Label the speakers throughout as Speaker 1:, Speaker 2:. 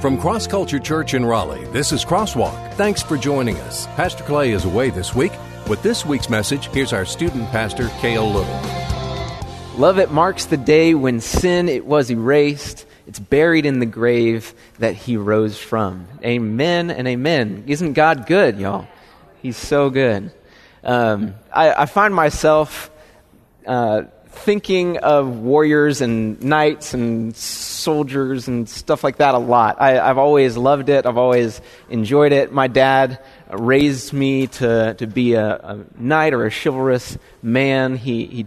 Speaker 1: From Cross Culture Church in Raleigh, this is Crosswalk. Thanks for joining us. Pastor Clay is away this week. With this week's message, here's our student pastor, Kale Little.
Speaker 2: Love it marks the day when sin it was erased. It's buried in the grave that he rose from. Amen and amen. Isn't God good, y'all? He's so good. Um, I, I, find myself uh, thinking of warriors and knights and soldiers and stuff like that a lot. I, have always loved it. I've always enjoyed it. My dad raised me to, to be a, a knight or a chivalrous man. He, he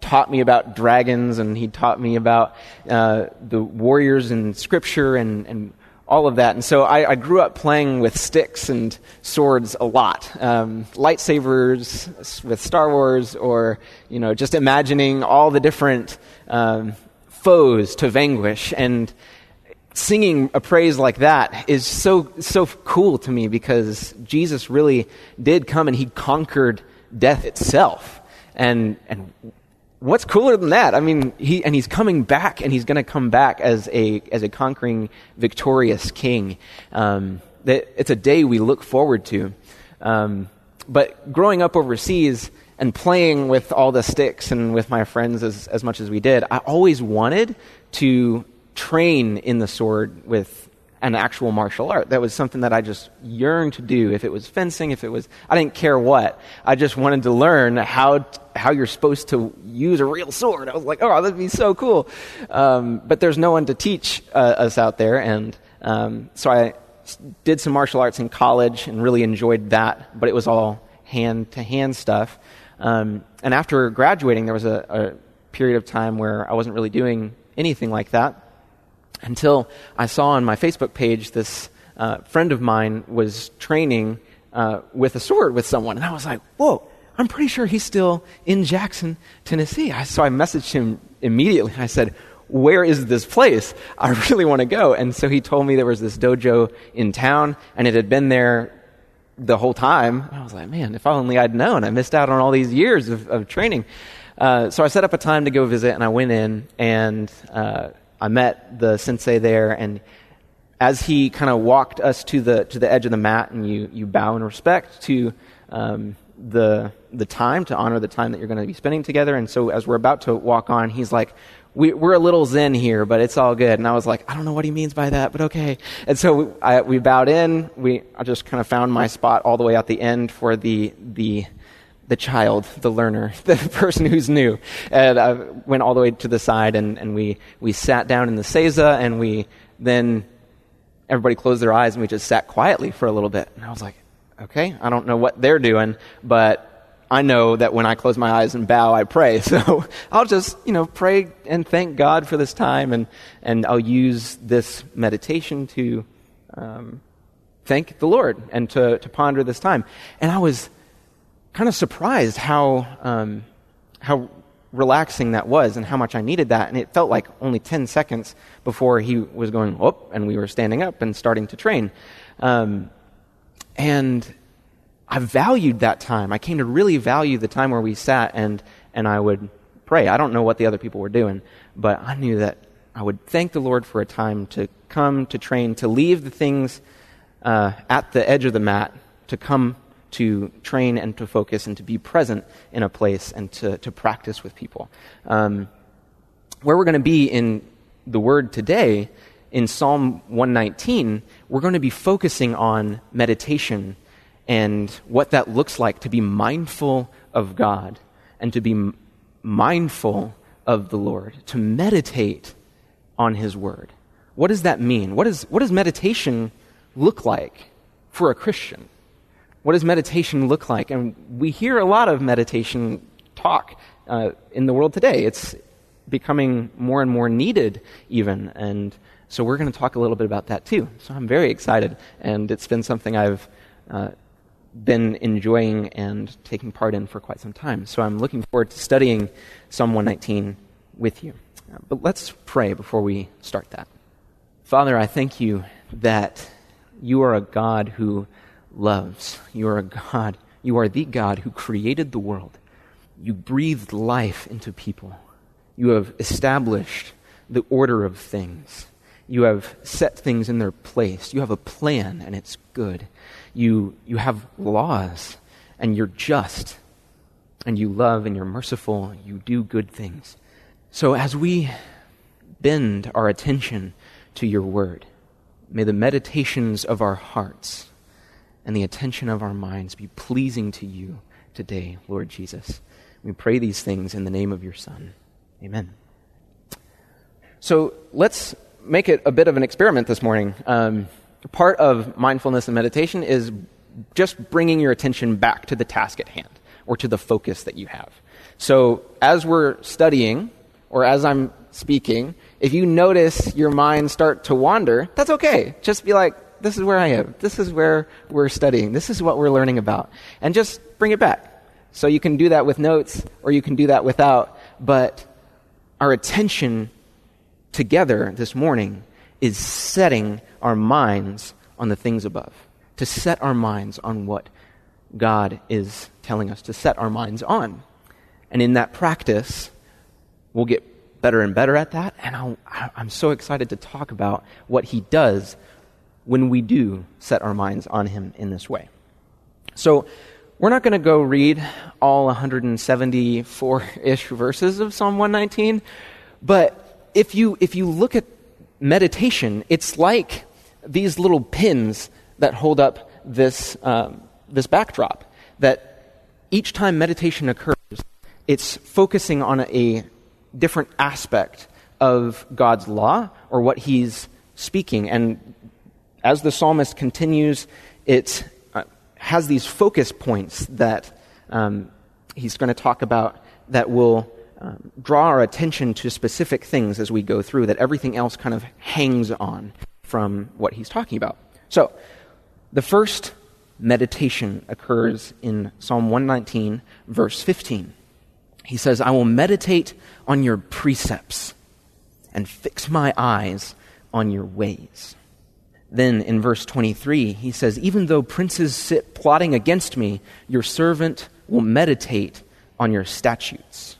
Speaker 2: taught me about dragons and he taught me about uh, the warriors in scripture and, and all of that. And so I, I, grew up playing with sticks and swords a lot. Um, lightsabers with Star Wars, or, you know, just imagining all the different um, foes to vanquish. And singing a praise like that is so, so cool to me because Jesus really did come and he conquered death itself. And, and what's cooler than that? I mean, he, and he's coming back, and he's going to come back as a, as a conquering, victorious king. Um, that it's a day we look forward to. Um, but growing up overseas and playing with all the sticks and with my friends as, as much as we did, I always wanted to train in the sword with an actual martial art. That was something that I just yearned to do. If it was fencing, if it was, I didn't care what. I just wanted to learn how, how you're supposed to use a real sword. I was like, oh, that'd be so cool. Um, but there's no one to teach uh, us out there. And um, so I did some martial arts in college and really enjoyed that, but it was all hand to hand stuff. Um, and after graduating, there was a, a period of time where I wasn't really doing anything like that until I saw on my Facebook page this uh, friend of mine was training uh, with a sword with someone. And I was like, whoa, I'm pretty sure he's still in Jackson, Tennessee. I, so I messaged him immediately. I said, where is this place? I really want to go. And so he told me there was this dojo in town, and it had been there the whole time. I was like, man, if only I'd known. I missed out on all these years of, of training. Uh, so I set up a time to go visit, and I went in, and uh, I met the sensei there, and as he kind of walked us to the to the edge of the mat, and you you bow in respect to um, the the time to honor the time that you're going to be spending together. And so, as we're about to walk on, he's like, we, are a little zen here, but it's all good. And I was like, I don't know what he means by that, but okay. And so we, I, we bowed in. We I just kind of found my spot all the way at the end for the the the child, the learner, the person who's new. And I went all the way to the side, and, and we, we sat down in the seiza, and we then, everybody closed their eyes, and we just sat quietly for a little bit. And I was like, okay, I don't know what they're doing, but I know that when I close my eyes and bow, I pray. So I'll just, you know, pray and thank God for this time, and, and I'll use this meditation to um, thank the Lord and to, to ponder this time. And I was kind of surprised how, um, how relaxing that was and how much I needed that. And it felt like only 10 seconds before he was going, up and we were standing up and starting to train. Um, and I valued that time. I came to really value the time where we sat and, and I would pray. I don't know what the other people were doing, but I knew that I would thank the Lord for a time to come to train, to leave the things uh, at the edge of the mat, to come to train and to focus and to be present in a place and to, to practice with people. Um, where we're going to be in the Word today, in Psalm 119, we're going to be focusing on meditation and what that looks like to be mindful of God and to be m- mindful of the Lord, to meditate on His Word. What does that mean? What, is, what does meditation look like for a Christian? What does meditation look like? And we hear a lot of meditation talk uh, in the world today. It's becoming more and more needed, even. And so we're going to talk a little bit about that too. So I'm very excited, and it's been something I've uh, been enjoying and taking part in for quite some time. So I'm looking forward to studying Psalm 119 with you. But let's pray before we start that. Father, I thank you that you are a God who loves. You are a God. You are the God who created the world. You breathed life into people. You have established the order of things. You have set things in their place. You have a plan, and it's good. You, you have laws, and you're just. And you love, and you're merciful. You do good things. So as we bend our attention to your word, may the meditations of our hearts and the attention of our minds be pleasing to you today, Lord Jesus. We pray these things in the name of your Son. Amen. So let's make it a bit of an experiment this morning. Um, part of mindfulness and meditation is just bringing your attention back to the task at hand or to the focus that you have. So as we're studying or as I'm speaking, if you notice your mind start to wander, that's okay. Just be like, this is where I am. This is where we're studying. This is what we're learning about. And just bring it back. So you can do that with notes or you can do that without. But our attention together this morning is setting our minds on the things above, to set our minds on what God is telling us to set our minds on. And in that practice, we'll get better and better at that. And i am so excited to talk about what He does when we do set our minds on Him in this way. So, we're not going to go read all 174 ish verses of Psalm 119, but if you, if you look at meditation, it's like these little pins that hold up this, um, this backdrop. That each time meditation occurs, it's focusing on a different aspect of God's law or what He's speaking. And as the psalmist continues, it uh, has these focus points that um, he's going to talk about that will um, draw our attention to specific things as we go through, that everything else kind of hangs on from what he's talking about. So, the first meditation occurs in Psalm 119, verse 15. He says, I will meditate on your precepts and fix my eyes on your ways. Then in verse 23, he says, Even though princes sit plotting against me, your servant will meditate on your statutes.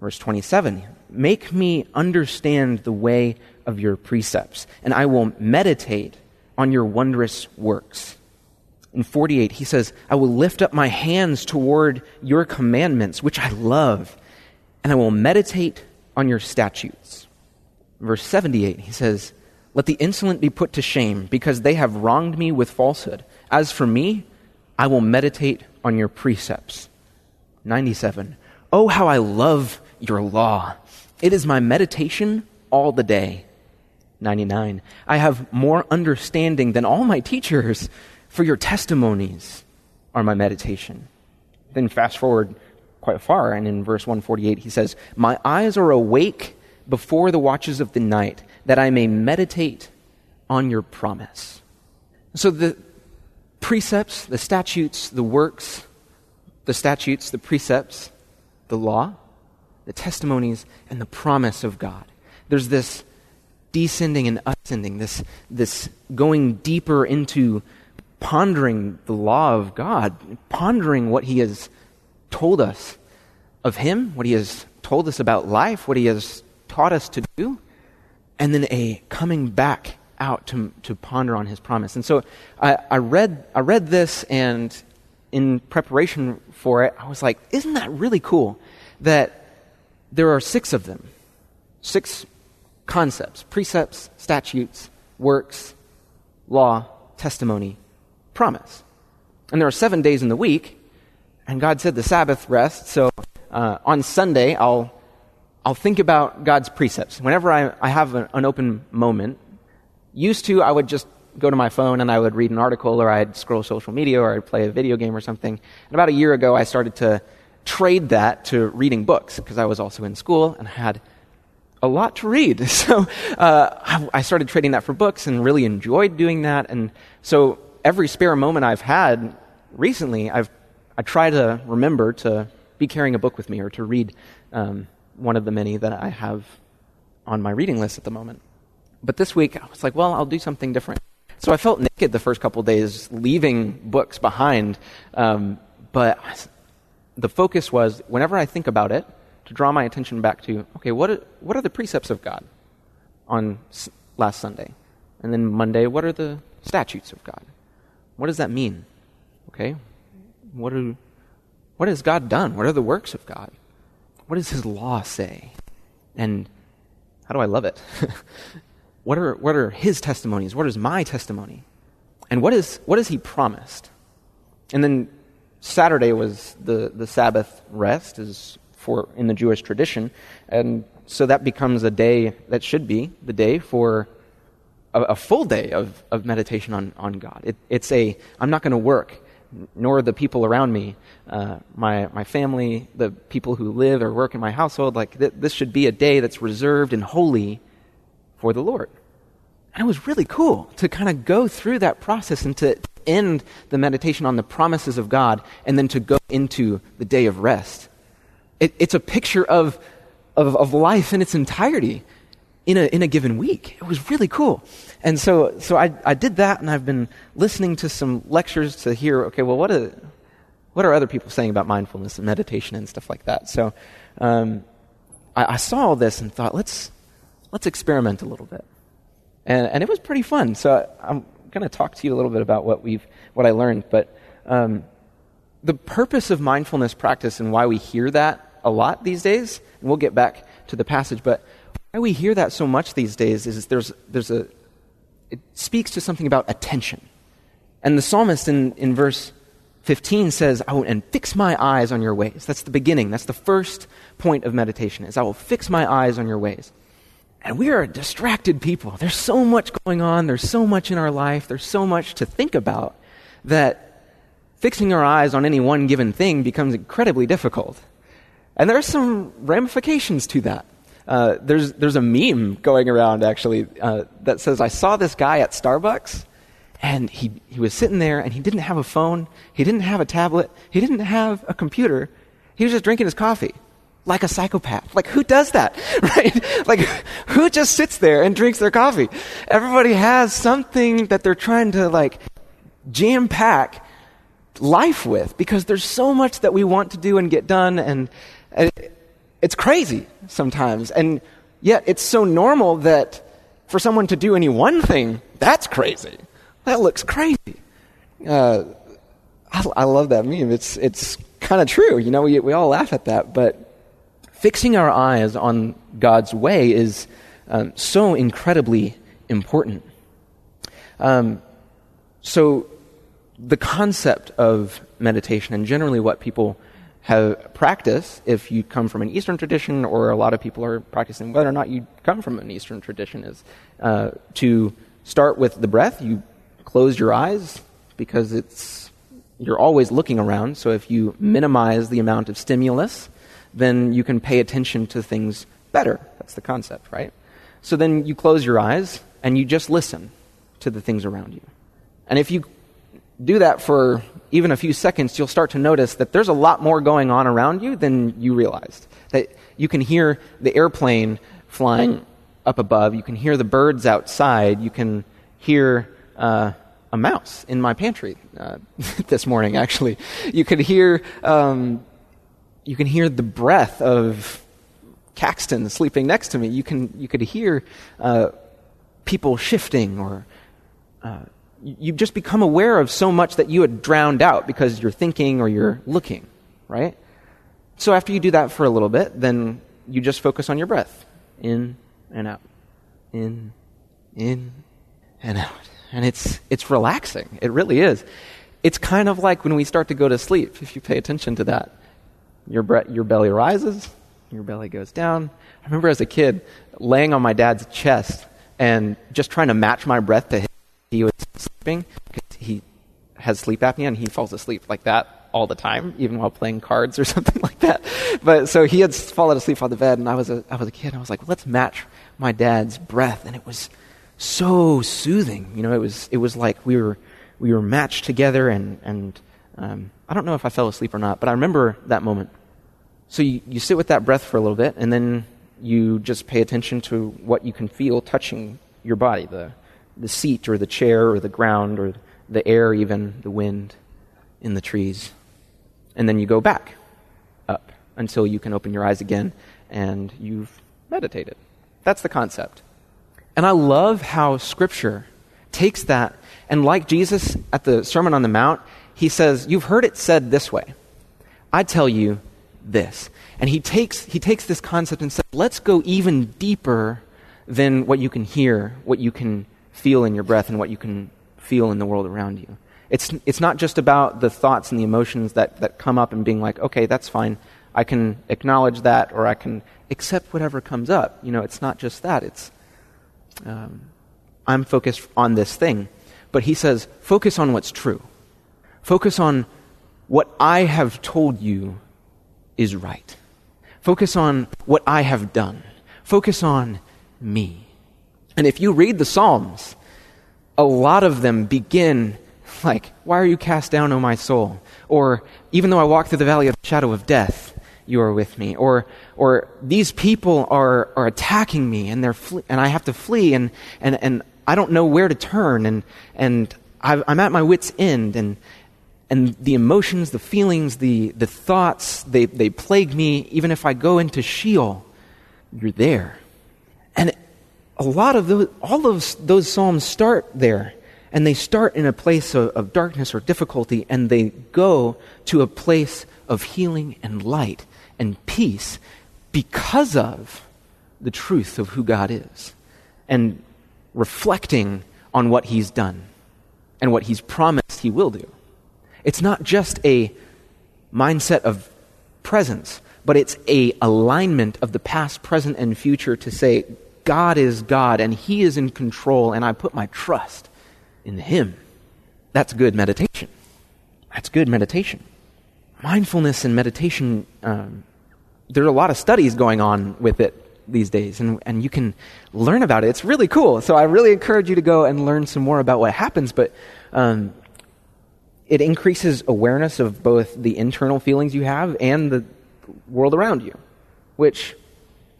Speaker 2: Verse 27, Make me understand the way of your precepts, and I will meditate on your wondrous works. In 48, he says, I will lift up my hands toward your commandments, which I love, and I will meditate on your statutes. Verse 78, he says, let the insolent be put to shame, because they have wronged me with falsehood. As for me, I will meditate on your precepts. 97. Oh, how I love your law! It is my meditation all the day. 99. I have more understanding than all my teachers, for your testimonies are my meditation. Then fast forward quite far, and in verse 148, he says, My eyes are awake before the watches of the night that I may meditate on your promise. So the precepts, the statutes, the works, the statutes, the precepts, the law, the testimonies, and the promise of God. There's this descending and ascending, this, this going deeper into pondering the law of God, pondering what He has told us of Him, what He has told us about life, what He has taught us to do and then a coming back out to, to ponder on his promise. And so I, I, read, I read this, and in preparation for it, I was like, isn't that really cool that there are six of them? Six concepts precepts, statutes, works, law, testimony, promise. And there are seven days in the week, and God said the Sabbath rest. So uh, on Sunday, I'll I'll think about God's precepts. Whenever I, I have a, an open moment, used to, I would just go to my phone and I would read an article or I'd scroll social media or I'd play a video game or something. And about a year ago, I started to trade that to reading books because I was also in school and I had a lot to read. So uh, I started trading that for books and really enjoyed doing that. And so every spare moment I've had recently, I've I try to remember to be carrying a book with me or to read um, one of the many that I have on my reading list at the moment. But this week, I was like, well, I'll do something different. So I felt naked the first couple days, leaving books behind. Um, but the focus was, whenever I think about it, to draw my attention back to, okay, what are, what are the precepts of God on last Sunday. And then Monday, what are the statutes of God? What does that mean? Okay? What, are, what has God done? What are the works of God? What does his law say? And how do I love it? what, are, what are his testimonies? What is my testimony? And what, is, what has he promised? And then Saturday was the, the Sabbath rest, is for in the Jewish tradition, and so that becomes a day that should be the day for a, a full day of, of meditation on, on God. It, it's a I'm not going to work, nor the people around me, uh, my my family, the people who live or work in my household. Like th- this should be a day that's reserved and holy for the Lord. And it was really cool to kind of go through that process and to end the meditation on the promises of God and then to go into the day of rest. It, it's a picture of, of, of life in its entirety in a, in a given week. It was really cool. And so, so I, I did that, and I've been listening to some lectures to hear, okay, well, what are, what are other people saying about mindfulness and meditation and stuff like that? So um, I, I saw all this and thought, let's, let's experiment a little bit. And, and it was pretty fun. So I'm going to talk to you a little bit about what, we've, what I learned. But um, the purpose of mindfulness practice and why we hear that a lot these days, and we'll get back to the passage, but why we hear that so much these days is there's, there's a, it speaks to something about attention. And the psalmist in, in verse 15 says, I will, and fix my eyes on your ways. That's the beginning. That's the first point of meditation is I will fix my eyes on your ways. And we are distracted people. There's so much going on. There's so much in our life. There's so much to think about that fixing our eyes on any one given thing becomes incredibly difficult. And there are some ramifications to that. Uh, there's, there's a meme going around, actually, uh, that says, I saw this guy at Starbucks, and he, he was sitting there, and he didn't have a phone, he didn't have a tablet, he didn't have a computer, he was just drinking his coffee like a psychopath. Like, who does that? Right? Like, who just sits there and drinks their coffee? Everybody has something that they're trying to, like, jam pack life with because there's so much that we want to do and get done, and, and it's crazy sometimes. And yet, it's so normal that for someone to do any one thing, that's crazy. That looks crazy. Uh, I, I, love that meme. It's, it's kind of true. You know, we, we all laugh at that, but fixing our eyes on God's way is um, so incredibly important. Um, so, the concept of meditation, and generally what people have practiced, if you come from an Eastern tradition, or a lot of people are practicing whether or not you come from an Eastern tradition, is uh, to start with the breath. You close your eyes because it's you're always looking around. So if you minimize the amount of stimulus, then you can pay attention to things better. That's the concept, right? So then you close your eyes and you just listen to the things around you. And if you do that for even a few seconds, you'll start to notice that there's a lot more going on around you than you realized. That you can hear the airplane flying up above, you can hear the birds outside, you can hear uh, a mouse in my pantry uh, this morning, actually. You could hear um, you can hear the breath of Caxton sleeping next to me. You, can, you could hear uh, people shifting, or uh, you just become aware of so much that you had drowned out because you're thinking or you're hmm. looking, right? So after you do that for a little bit, then you just focus on your breath in and out, in, in, and out. And it's, it's relaxing. It really is. It's kind of like when we start to go to sleep, if you pay attention to that. Your, bre- your belly rises, your belly goes down. I remember as a kid laying on my dad's chest and just trying to match my breath to his. He was sleeping because he has sleep apnea and he falls asleep like that all the time, even while playing cards or something like that. But so he had fallen asleep on the bed, and I was a, I was a kid. And I was like, let's match my dad's breath, and it was so soothing. You know, it was it was like we were we were matched together, and and um, I don't know if I fell asleep or not, but I remember that moment. So you, you sit with that breath for a little bit, and then you just pay attention to what you can feel touching your body the, the seat, or the chair, or the ground, or the air, even the wind in the trees. And then you go back up until you can open your eyes again and you've meditated. That's the concept. And I love how Scripture takes that, and like Jesus at the Sermon on the Mount, he says, You've heard it said this way. I tell you this. And he takes, he takes this concept and says, Let's go even deeper than what you can hear, what you can feel in your breath, and what you can feel in the world around you. It's, it's not just about the thoughts and the emotions that, that come up and being like, okay, that's fine. I can acknowledge that or I can accept whatever comes up. You know, it's not just that. It's, um, I'm focused on this thing. But he says, focus on what's true. Focus on what I have told you is right. Focus on what I have done. Focus on me. And if you read the Psalms, a lot of them begin like, Why are you cast down, O my soul? Or, Even though I walk through the valley of the shadow of death, you are with me. Or, or These people are, are attacking me and, they're fle- and I have to flee and, and, and I don't know where to turn and, and i am at my wits' end. And, and the emotions, the feelings, the, the thoughts, they, they plague me. Even if I go into Sheol, you're there. And a lot of those, all of those psalms start there. And they start in a place of, of darkness or difficulty, and they go to a place of healing and light and peace because of the truth of who God is and reflecting on what He's done and what He's promised He will do. It's not just a mindset of presence, but it's a alignment of the past, present, and future to say, God is God and He is in control, and I put my trust in Him. That's good meditation. That's good meditation. Mindfulness and meditation, um, there are a lot of studies going on with it these days, and, and you can learn about it. It's really cool. So I really encourage you to go and learn some more about what happens. But um, it increases awareness of both the internal feelings you have and the world around you, which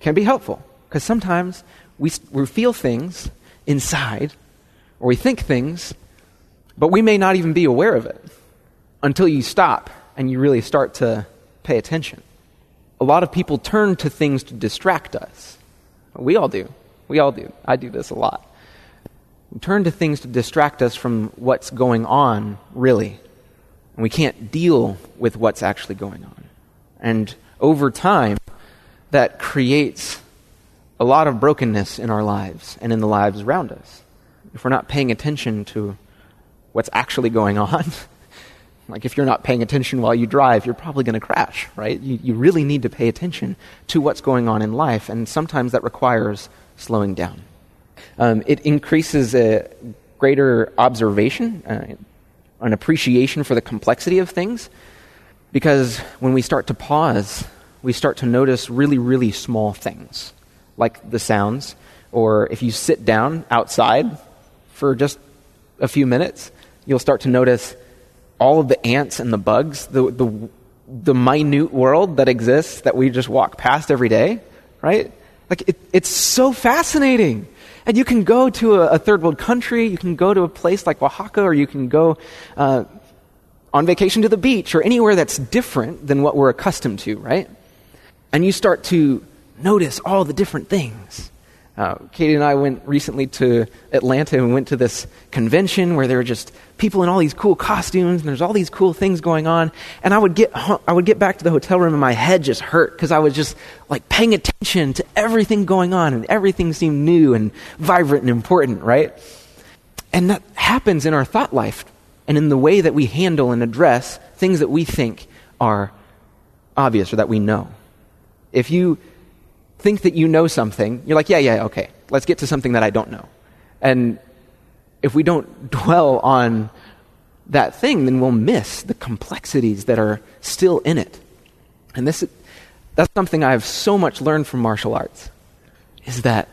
Speaker 2: can be helpful. Because sometimes we, we feel things inside, or we think things, but we may not even be aware of it until you stop and you really start to pay attention. A lot of people turn to things to distract us. We all do. We all do. I do this a lot. We turn to things to distract us from what's going on, really. And we can't deal with what's actually going on. And over time, that creates a lot of brokenness in our lives and in the lives around us. If we're not paying attention to what's actually going on, like if you're not paying attention while you drive, you're probably going to crash, right? You, you really need to pay attention to what's going on in life, and sometimes that requires slowing down. Um, it increases a greater observation, uh, an appreciation for the complexity of things, because when we start to pause, we start to notice really, really small things like the sounds, or if you sit down outside for just a few minutes, you'll start to notice all of the ants and the bugs, the, the, the minute world that exists that we just walk past every day, right? Like, it, it's so fascinating. And you can go to a, a, third world country, you can go to a place like Oaxaca, or you can go uh, on vacation to the beach, or anywhere that's different than what we're accustomed to, right? And you start to notice all the different things. Uh, Katie and I went recently to Atlanta and we went to this convention where there were just people in all these cool costumes and there's all these cool things going on. And I would get, I would get back to the hotel room and my head just hurt because I was just like paying attention to everything going on and everything seemed new and vibrant and important, right? And that happens in our thought life and in the way that we handle and address things that we think are obvious or that we know. If you think that you know something, you're like, yeah, yeah, okay, let's get to something that I don't know. And if we don't dwell on that thing, then we'll miss the complexities that are still in it. And this, that's something I've so much learned from martial arts, is that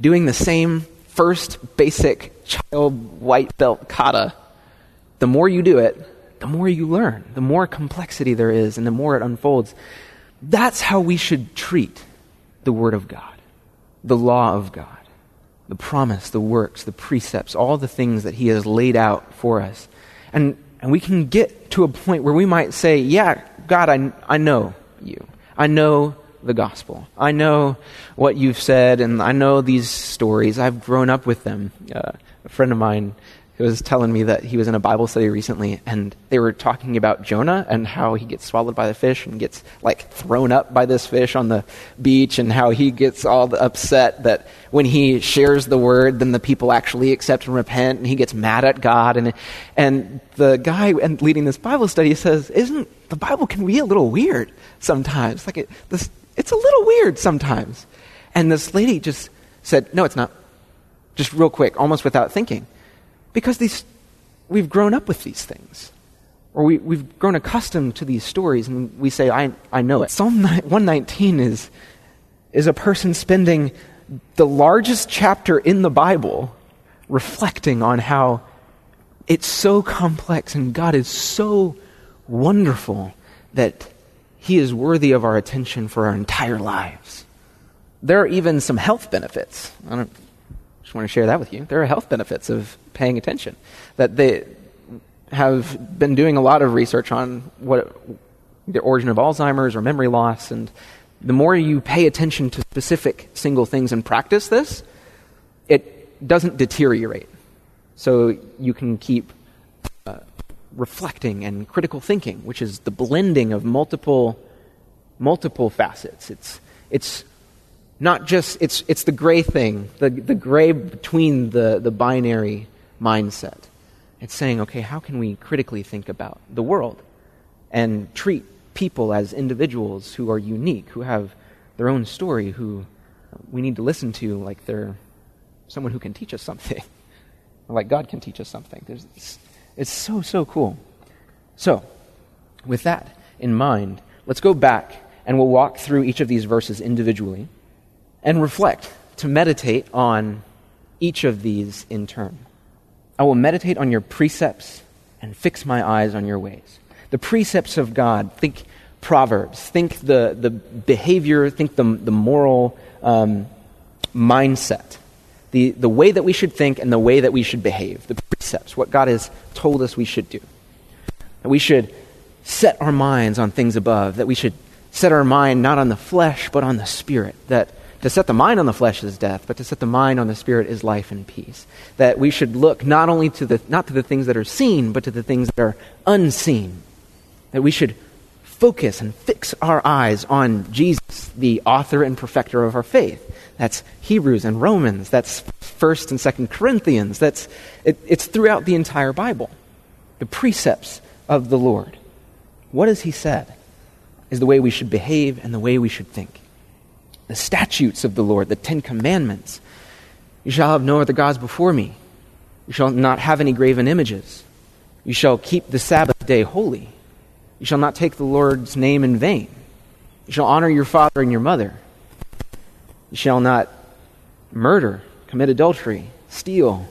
Speaker 2: doing the same first basic child white belt kata, the more you do it, the more you learn, the more complexity there is, and the more it unfolds. That's how we should treat the Word of God, the law of God, the promise, the works, the precepts, all the things that He has laid out for us. And, and we can get to a point where we might say, Yeah, God, I, I know you. I know the gospel. I know what you've said, and I know these stories. I've grown up with them. Uh, a friend of mine he was telling me that he was in a Bible study recently, and they were talking about Jonah and how he gets swallowed by the fish and gets like thrown up by this fish on the beach, and how he gets all upset that when he shares the word, then the people actually accept and repent, and he gets mad at God. And and the guy leading this Bible study says, "Isn't the Bible can be a little weird sometimes? Like it, this, it's a little weird sometimes." And this lady just said, "No, it's not." Just real quick, almost without thinking. Because these, we've grown up with these things. Or we, we've grown accustomed to these stories and we say, I, I know it. Psalm 119 is, is a person spending the largest chapter in the Bible reflecting on how it's so complex and God is so wonderful that He is worthy of our attention for our entire lives. There are even some health benefits. I don't just want to share that with you. There are health benefits of paying attention. That they have been doing a lot of research on what the origin of Alzheimer's or memory loss, and the more you pay attention to specific single things and practice this, it doesn't deteriorate. So you can keep uh, reflecting and critical thinking, which is the blending of multiple multiple facets. It's it's not just it's it's the gray thing, the the gray between the the binary mindset. It's saying, okay, how can we critically think about the world and treat people as individuals who are unique, who have their own story, who we need to listen to like they're someone who can teach us something, like God can teach us something. It's, it's so, so cool. So, with that in mind, let's go back and we'll walk through each of these verses individually and reflect to meditate on each of these in turn. I will meditate on your precepts and fix my eyes on your ways. The precepts of God, think Proverbs, think the, the behavior, think the, the moral um, mindset, the, the way that we should think and the way that we should behave, the precepts, what God has told us we should do. That we should set our minds on things above, that we should set our mind not on the flesh, but on the spirit, that to set the mind on the flesh is death, but to set the mind on the spirit is life and peace. That we should look not only to the, not to the things that are seen, but to the things that are unseen. That we should focus and fix our eyes on Jesus, the author and perfecter of our faith. That's Hebrews and Romans. That's 1st and 2nd Corinthians. That's, it, it's throughout the entire Bible. The precepts of the Lord. What has he said is the way we should behave and the way we should think the statutes of the Lord, the Ten Commandments. You shall have no other gods before me. You shall not have any graven images. You shall keep the Sabbath day holy. You shall not take the Lord's name in vain. You shall honor your father and your mother. You shall not murder, commit adultery, steal,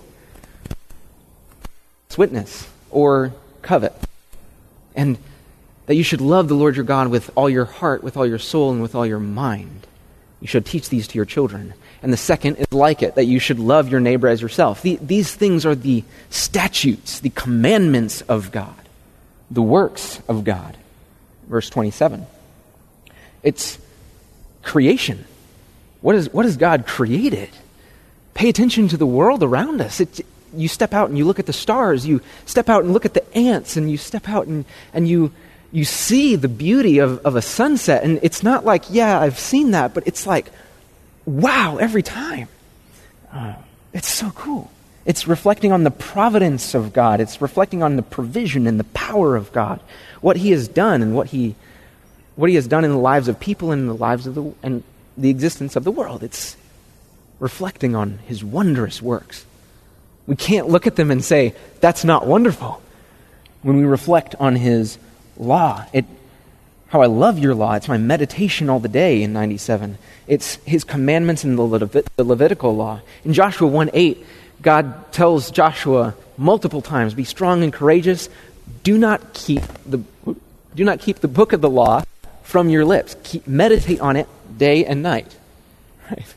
Speaker 2: witness, or covet. And that you should love the Lord your God with all your heart, with all your soul, and with all your mind. You should teach these to your children. And the second is like it, that you should love your neighbor as yourself. The, these things are the statutes, the commandments of God, the works of God. Verse 27. It's creation. What, is, what has God created? Pay attention to the world around us. You step out and you look at the stars. You step out and look at the ants, and you step out and, and you you see the beauty of, of a sunset. And it's not like, yeah, I've seen that, but it's like, wow, every time. Uh, it's so cool. It's reflecting on the providence of God. It's reflecting on the provision and the power of God, what He has done and what He, what he has done in the lives of people and the lives of the and the existence of the world. It's reflecting on His wondrous works. We can't look at them and say that's not wonderful. When we reflect on His law. It, how I love your law. It's my meditation all the day in 97. It's his commandments in the, Levit- the Levitical law. In Joshua 1 8, God tells Joshua multiple times, Be strong and courageous. Do not keep the, do not keep the book of the law from your lips. Keep, meditate on it day and night. Right?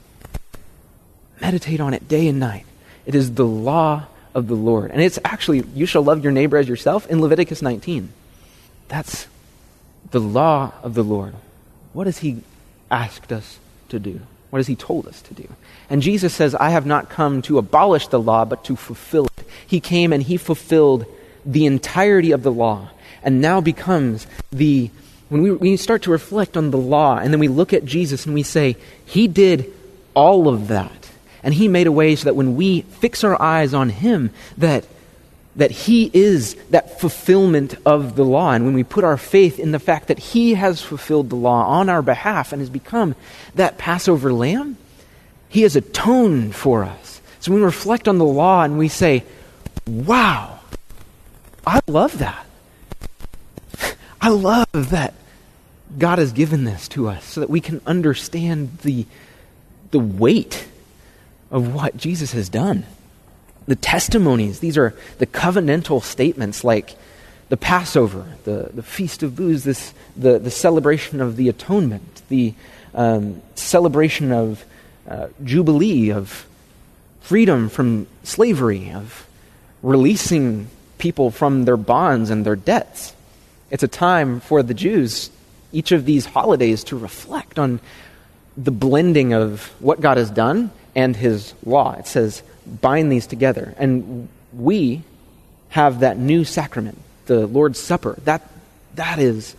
Speaker 2: Meditate on it day and night. It is the law of the Lord. And it's actually, you shall love your neighbor as yourself in Leviticus 19. That's the law of the Lord. What has He asked us to do? What has he told us to do? And Jesus says, I have not come to abolish the law, but to fulfill it. He came and he fulfilled the entirety of the law and now becomes the when we, we start to reflect on the law and then we look at Jesus and we say, He did all of that. And He made a way so that when we fix our eyes on Him, that, that He is that fulfillment of the law. And when we put our faith in the fact that He has fulfilled the law on our behalf and has become that Passover lamb, He has atoned for us. So when we reflect on the law and we say, Wow, I love that. I love that God has given this to us so that we can understand the, the weight of what Jesus has done. The testimonies, these are the covenantal statements like the Passover, the, the Feast of Booths, this, the, the celebration of the atonement, the um, celebration of uh, Jubilee, of freedom from slavery, of releasing people from their bonds and their debts. It's a time for the Jews, each of these holidays, to reflect on the blending of what God has done and his law. It says, bind these together. And we have that new sacrament, the Lord's Supper. That, that is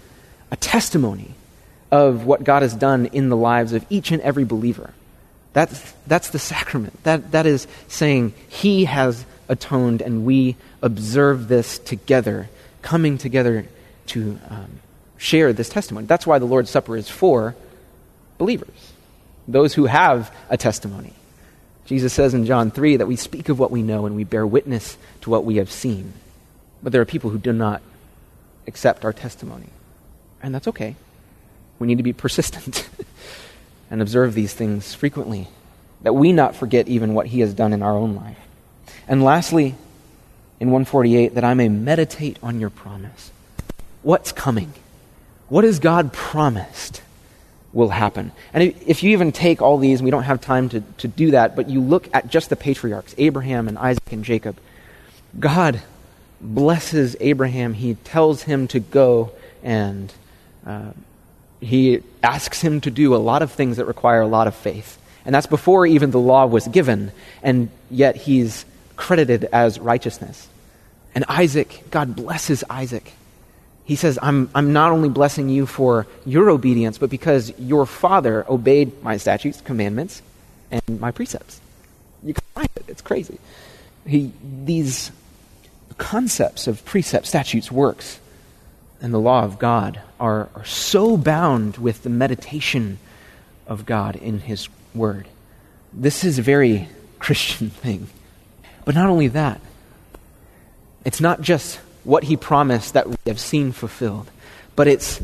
Speaker 2: a testimony of what God has done in the lives of each and every believer. That's, that's the sacrament. That, that is saying He has atoned and we observe this together, coming together to um, share this testimony. That's why the Lord's Supper is for believers, those who have a testimony. Jesus says in John 3 that we speak of what we know and we bear witness to what we have seen. But there are people who do not accept our testimony. And that's okay. We need to be persistent and observe these things frequently, that we not forget even what He has done in our own life. And lastly, in 148, that I may meditate on your promise what's coming? What has God promised will happen? And if you even take all these, and we don't have time to, to do that, but you look at just the patriarchs, Abraham and Isaac and Jacob, God blesses Abraham. He tells him to go and uh, he asks him to do a lot of things that require a lot of faith. And that's before even the law was given, and yet he's credited as righteousness. And Isaac, God blesses Isaac he says, I'm, I'm not only blessing you for your obedience, but because your father obeyed my statutes, commandments, and my precepts. You can find it. It's crazy. He, these concepts of precept, statutes, works, and the law of God are, are so bound with the meditation of God in His Word. This is a very Christian thing. But not only that, it's not just what he promised that we have seen fulfilled. But it's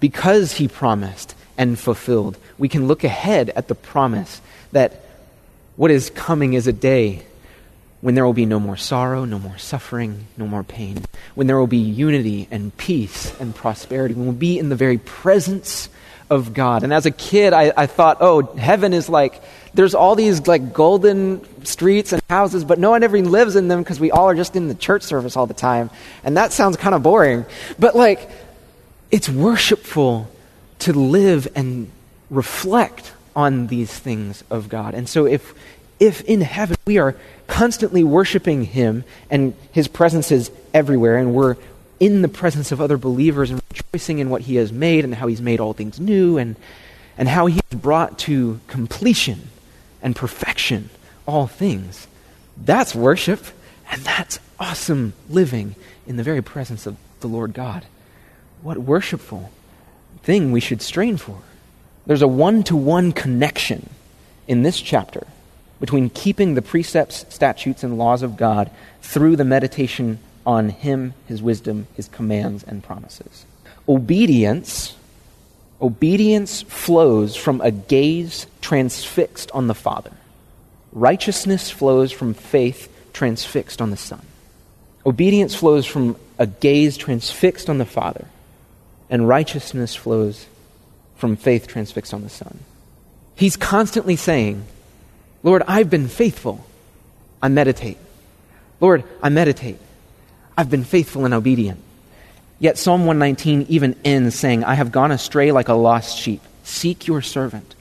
Speaker 2: because he promised and fulfilled, we can look ahead at the promise that what is coming is a day when there will be no more sorrow, no more suffering, no more pain, when there will be unity and peace and prosperity, when we'll be in the very presence of God. And as a kid, I, I thought, oh, heaven is like, there's all these like golden streets and houses, but no one ever lives in them because we all are just in the church service all the time. And that sounds kind of boring. But like, it's worshipful to live and reflect on these things of God. And so if, if in heaven we are constantly worshiping Him and His presence is everywhere and we're in the presence of other believers and rejoicing in what He has made and how He's made all things new and, and how He has brought to completion and perfection all things. That's worship, and that's awesome living in the very presence of the Lord God. What worshipful thing we should strain for. There's a one to one connection in this chapter between keeping the precepts, statutes, and laws of God through the meditation on Him, His wisdom, His commands, and promises. Obedience Obedience flows from a gaze transfixed on the Father. Righteousness flows from faith transfixed on the Son. Obedience flows from a gaze transfixed on the Father, and righteousness flows from faith transfixed on the Son. He's constantly saying, Lord, I've been faithful. I meditate. Lord, I meditate. I've been faithful and obedient. Yet Psalm 119 even ends saying, I have gone astray like a lost sheep. Seek your servant,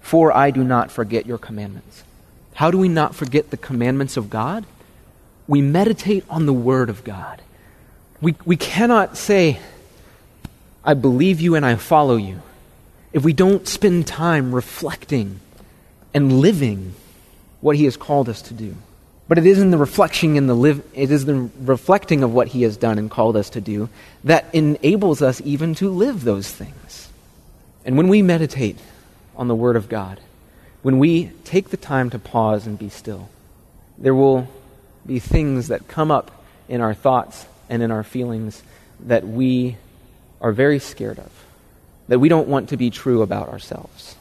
Speaker 2: for I do not forget your commandments. How do we not forget the commandments of God? We meditate on the Word of God. We, we cannot say, I believe you and I follow you, if we don't spend time reflecting and living what He has called us to do. But it is in the reflection in the live, it is the reflecting of what He has done and called us to do that enables us even to live those things. And when we meditate on the Word of God, when we take the time to pause and be still, there will be things that come up in our thoughts and in our feelings that we are very scared of, that we don't want to be true about ourselves,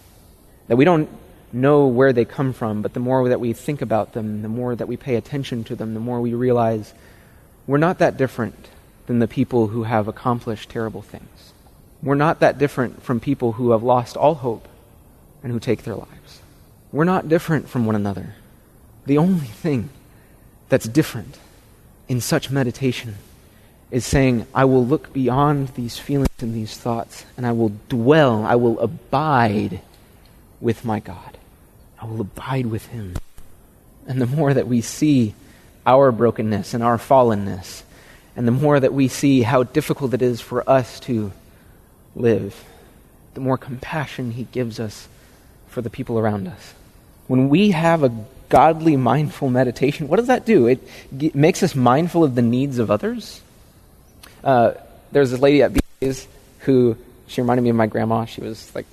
Speaker 2: that we don't know where they come from, but the more that we think about them, the more that we pay attention to them, the more we realize we're not that different than the people who have accomplished terrible things. We're not that different from people who have lost all hope and who take their lives. We're not different from one another. The only thing that's different in such meditation is saying, I will look beyond these feelings and these thoughts, and I will dwell, I will abide with my God. I will abide with Him. And the more that we see our brokenness and our fallenness, and the more that we see how difficult it is for us to live, the more compassion He gives us for the people around us. When we have a godly, mindful meditation, what does that do? It g- makes us mindful of the needs of others. Uh, there's this lady at BJ's who, she reminded me of my grandma. She was like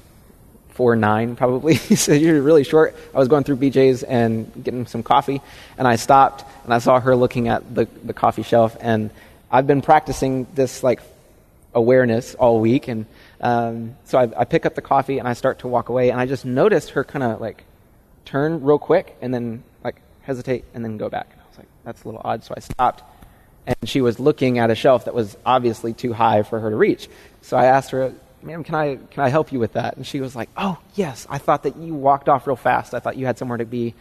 Speaker 2: four nine probably. so you're really short. I was going through BJ's and getting some coffee, and I stopped and I saw her looking at the, the coffee shelf. And I've been practicing this like awareness all week, and um, so I, I pick up the coffee and I start to walk away, and I just noticed her kind of like turn real quick and then like hesitate and then go back. And I was like, that's a little odd. So I stopped, and she was looking at a shelf that was obviously too high for her to reach. So I asked her, ma'am, can I, can I help you with that? And she was like, oh, yes, I thought that you walked off real fast. I thought you had somewhere to be.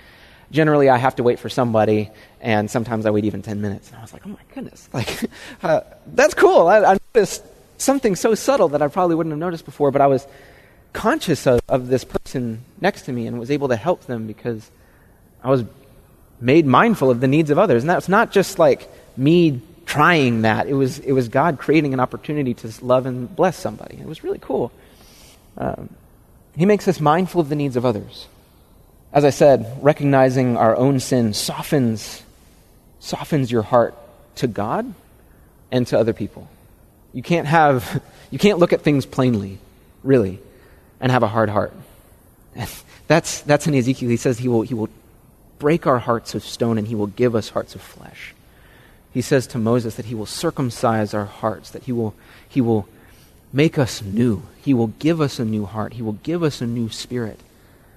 Speaker 2: Generally, I have to wait for somebody, and sometimes I wait even 10 minutes. And I was like, oh my goodness, like, uh, that's cool. I, I noticed something so subtle that I probably wouldn't have noticed before, but I was conscious of, of this person next to me and was able to help them because I was made mindful of the needs of others. And that's not just like me trying that. It was, it was God creating an opportunity to love and bless somebody. It was really cool. Um, he makes us mindful of the needs of others. As I said, recognizing our own sin softens, softens your heart to God and to other people. You can't have, you can't look at things plainly, really, and have a hard heart. That's, that's in Ezekiel. He says he will, he will break our hearts of stone and he will give us hearts of flesh he says to Moses that he will circumcise our hearts, that he will, he will make us new. He will give us a new heart. He will give us a new spirit.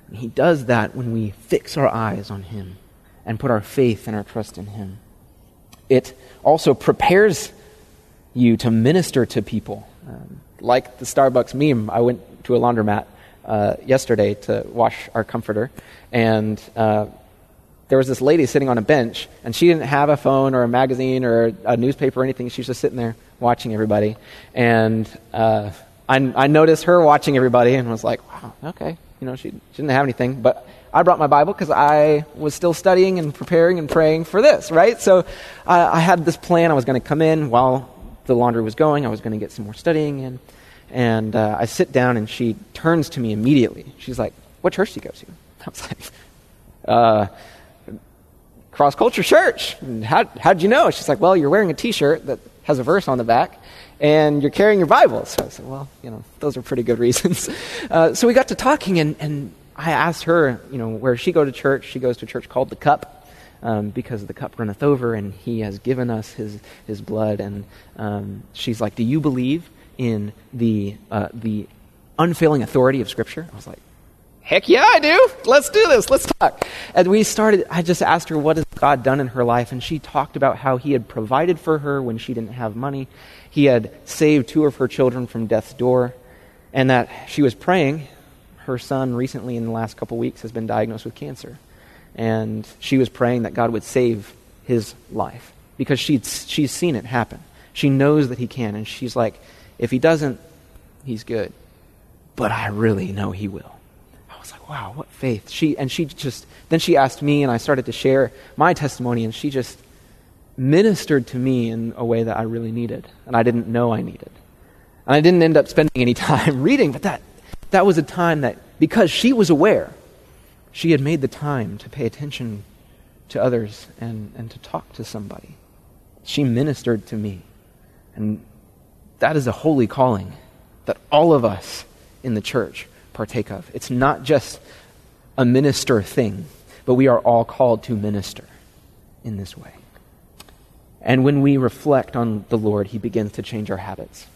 Speaker 2: And he does that when we fix our eyes on him and put our faith and our trust in him. It also prepares you to minister to people. Um, like the Starbucks meme, I went to a laundromat uh, yesterday to wash our comforter, and uh, there was this lady sitting on a bench, and she didn't have a phone or a magazine or a newspaper or anything. She was just sitting there watching everybody. And uh, I, I noticed her watching everybody and was like, wow, okay. You know, she, she didn't have anything. But I brought my Bible because I was still studying and preparing and praying for this, right? So I had this plan. I was going to come in while the laundry was going. I was going to get some more studying in. And uh, I sit down, and she turns to me immediately. She's like, What church do you go to? I was like, uh, Cross Culture Church. How, how'd you know? She's like, well, you're wearing a t-shirt that has a verse on the back, and you're carrying your Bible. So I said, well, you know, those are pretty good reasons. Uh, so we got to talking, and, and I asked her, you know, where she go to church. She goes to a church called The Cup, um, because the cup runneth over, and he has given us his, his blood. And um, she's like, do you believe in the, uh, the unfailing authority of Scripture? I was like, Heck yeah, I do. Let's do this. Let's talk. And we started, I just asked her, what has God done in her life? And she talked about how He had provided for her when she didn't have money. He had saved two of her children from death's door. And that she was praying. Her son, recently in the last couple weeks, has been diagnosed with cancer. And she was praying that God would save his life because she'd, she's seen it happen. She knows that He can. And she's like, if He doesn't, He's good. but I really know He will. Wow, what faith. She, and she just, then she asked me, and I started to share my testimony, and she just ministered to me in a way that I really needed, and I didn't know I needed. And I didn't end up spending any time reading, but that, that was a time that, because she was aware, she had made the time to pay attention to others and, and to talk to somebody. She ministered to me. And that is a holy calling that all of us in the church partake of. It's not just a minister thing, but we are all called to minister in this way. And when we reflect on the Lord, He begins to change our habits.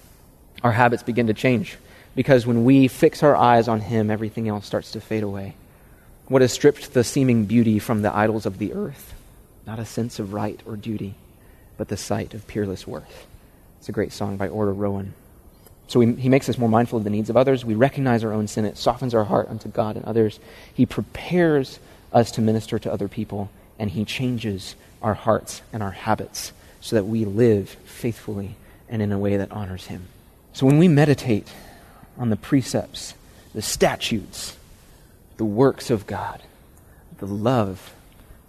Speaker 2: Our habits begin to change because when we fix our eyes on Him, everything else starts to fade away. What has stripped the seeming beauty from the idols of the earth? Not a sense of right or duty, but the sight of peerless worth. It's a great song by Order Rowan. So we, he makes us more mindful of the needs of others. We recognize our own sin. It softens our heart unto God and others. He prepares us to minister to other people, and he changes our hearts and our habits so that we live faithfully and in a way that honors him. So when we meditate on the precepts, the statutes, the works of God, the love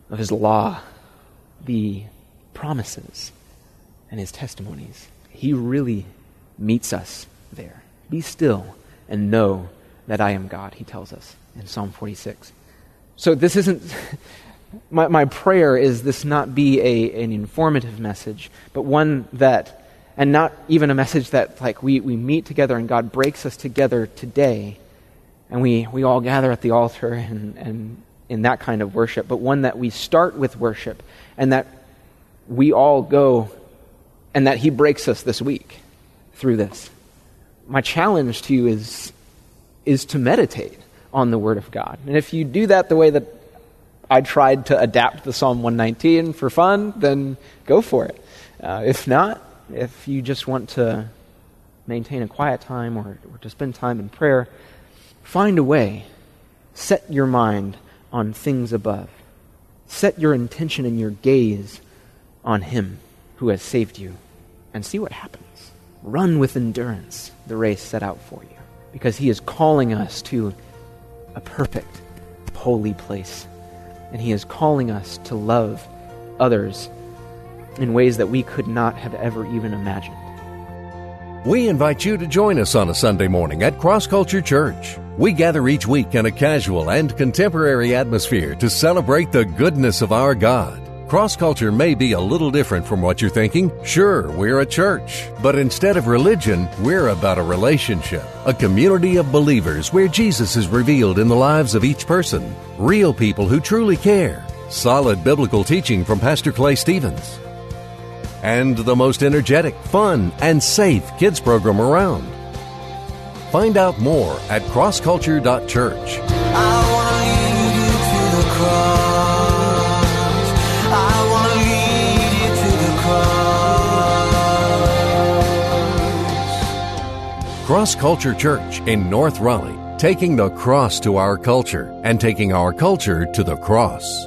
Speaker 2: of his law, the promises, and his testimonies, he really meets us there. Be still and know that I am God, he tells us in Psalm 46. So this isn't, my, my prayer is this not be a, an informative message, but one that, and not even a message that like we, we meet together and God breaks us together today and we, we all gather at the altar and, and in that kind of worship, but one that we start with worship and that we all go and that he breaks us this week through this. My challenge to you is, is to meditate on the Word of God. And if you do that the way that I tried to adapt the Psalm 119 for fun, then go for it. Uh, if not, if you just want to maintain a quiet time or, or to spend time in prayer, find a way. Set your mind on things above. Set your intention and your gaze on Him who has saved you and see what happens. Run with endurance the race set out for you because He is calling us to a perfect, holy place. And He is calling us to love others in ways that we could not have ever even imagined.
Speaker 1: We invite you to join us on a Sunday morning at Cross Culture Church. We gather each week in a casual and contemporary atmosphere to celebrate the goodness of our God. Cross culture may be a little different from what you're thinking. Sure, we're a church, but instead of religion, we're about a relationship, a community of believers where Jesus is revealed in the lives of each person, real people who truly care, solid biblical teaching from Pastor Clay Stevens, and the most energetic, fun, and safe kids program around. Find out more at crossculture.church. Cross Culture Church in North Raleigh, taking the cross to our culture and taking our culture to the cross.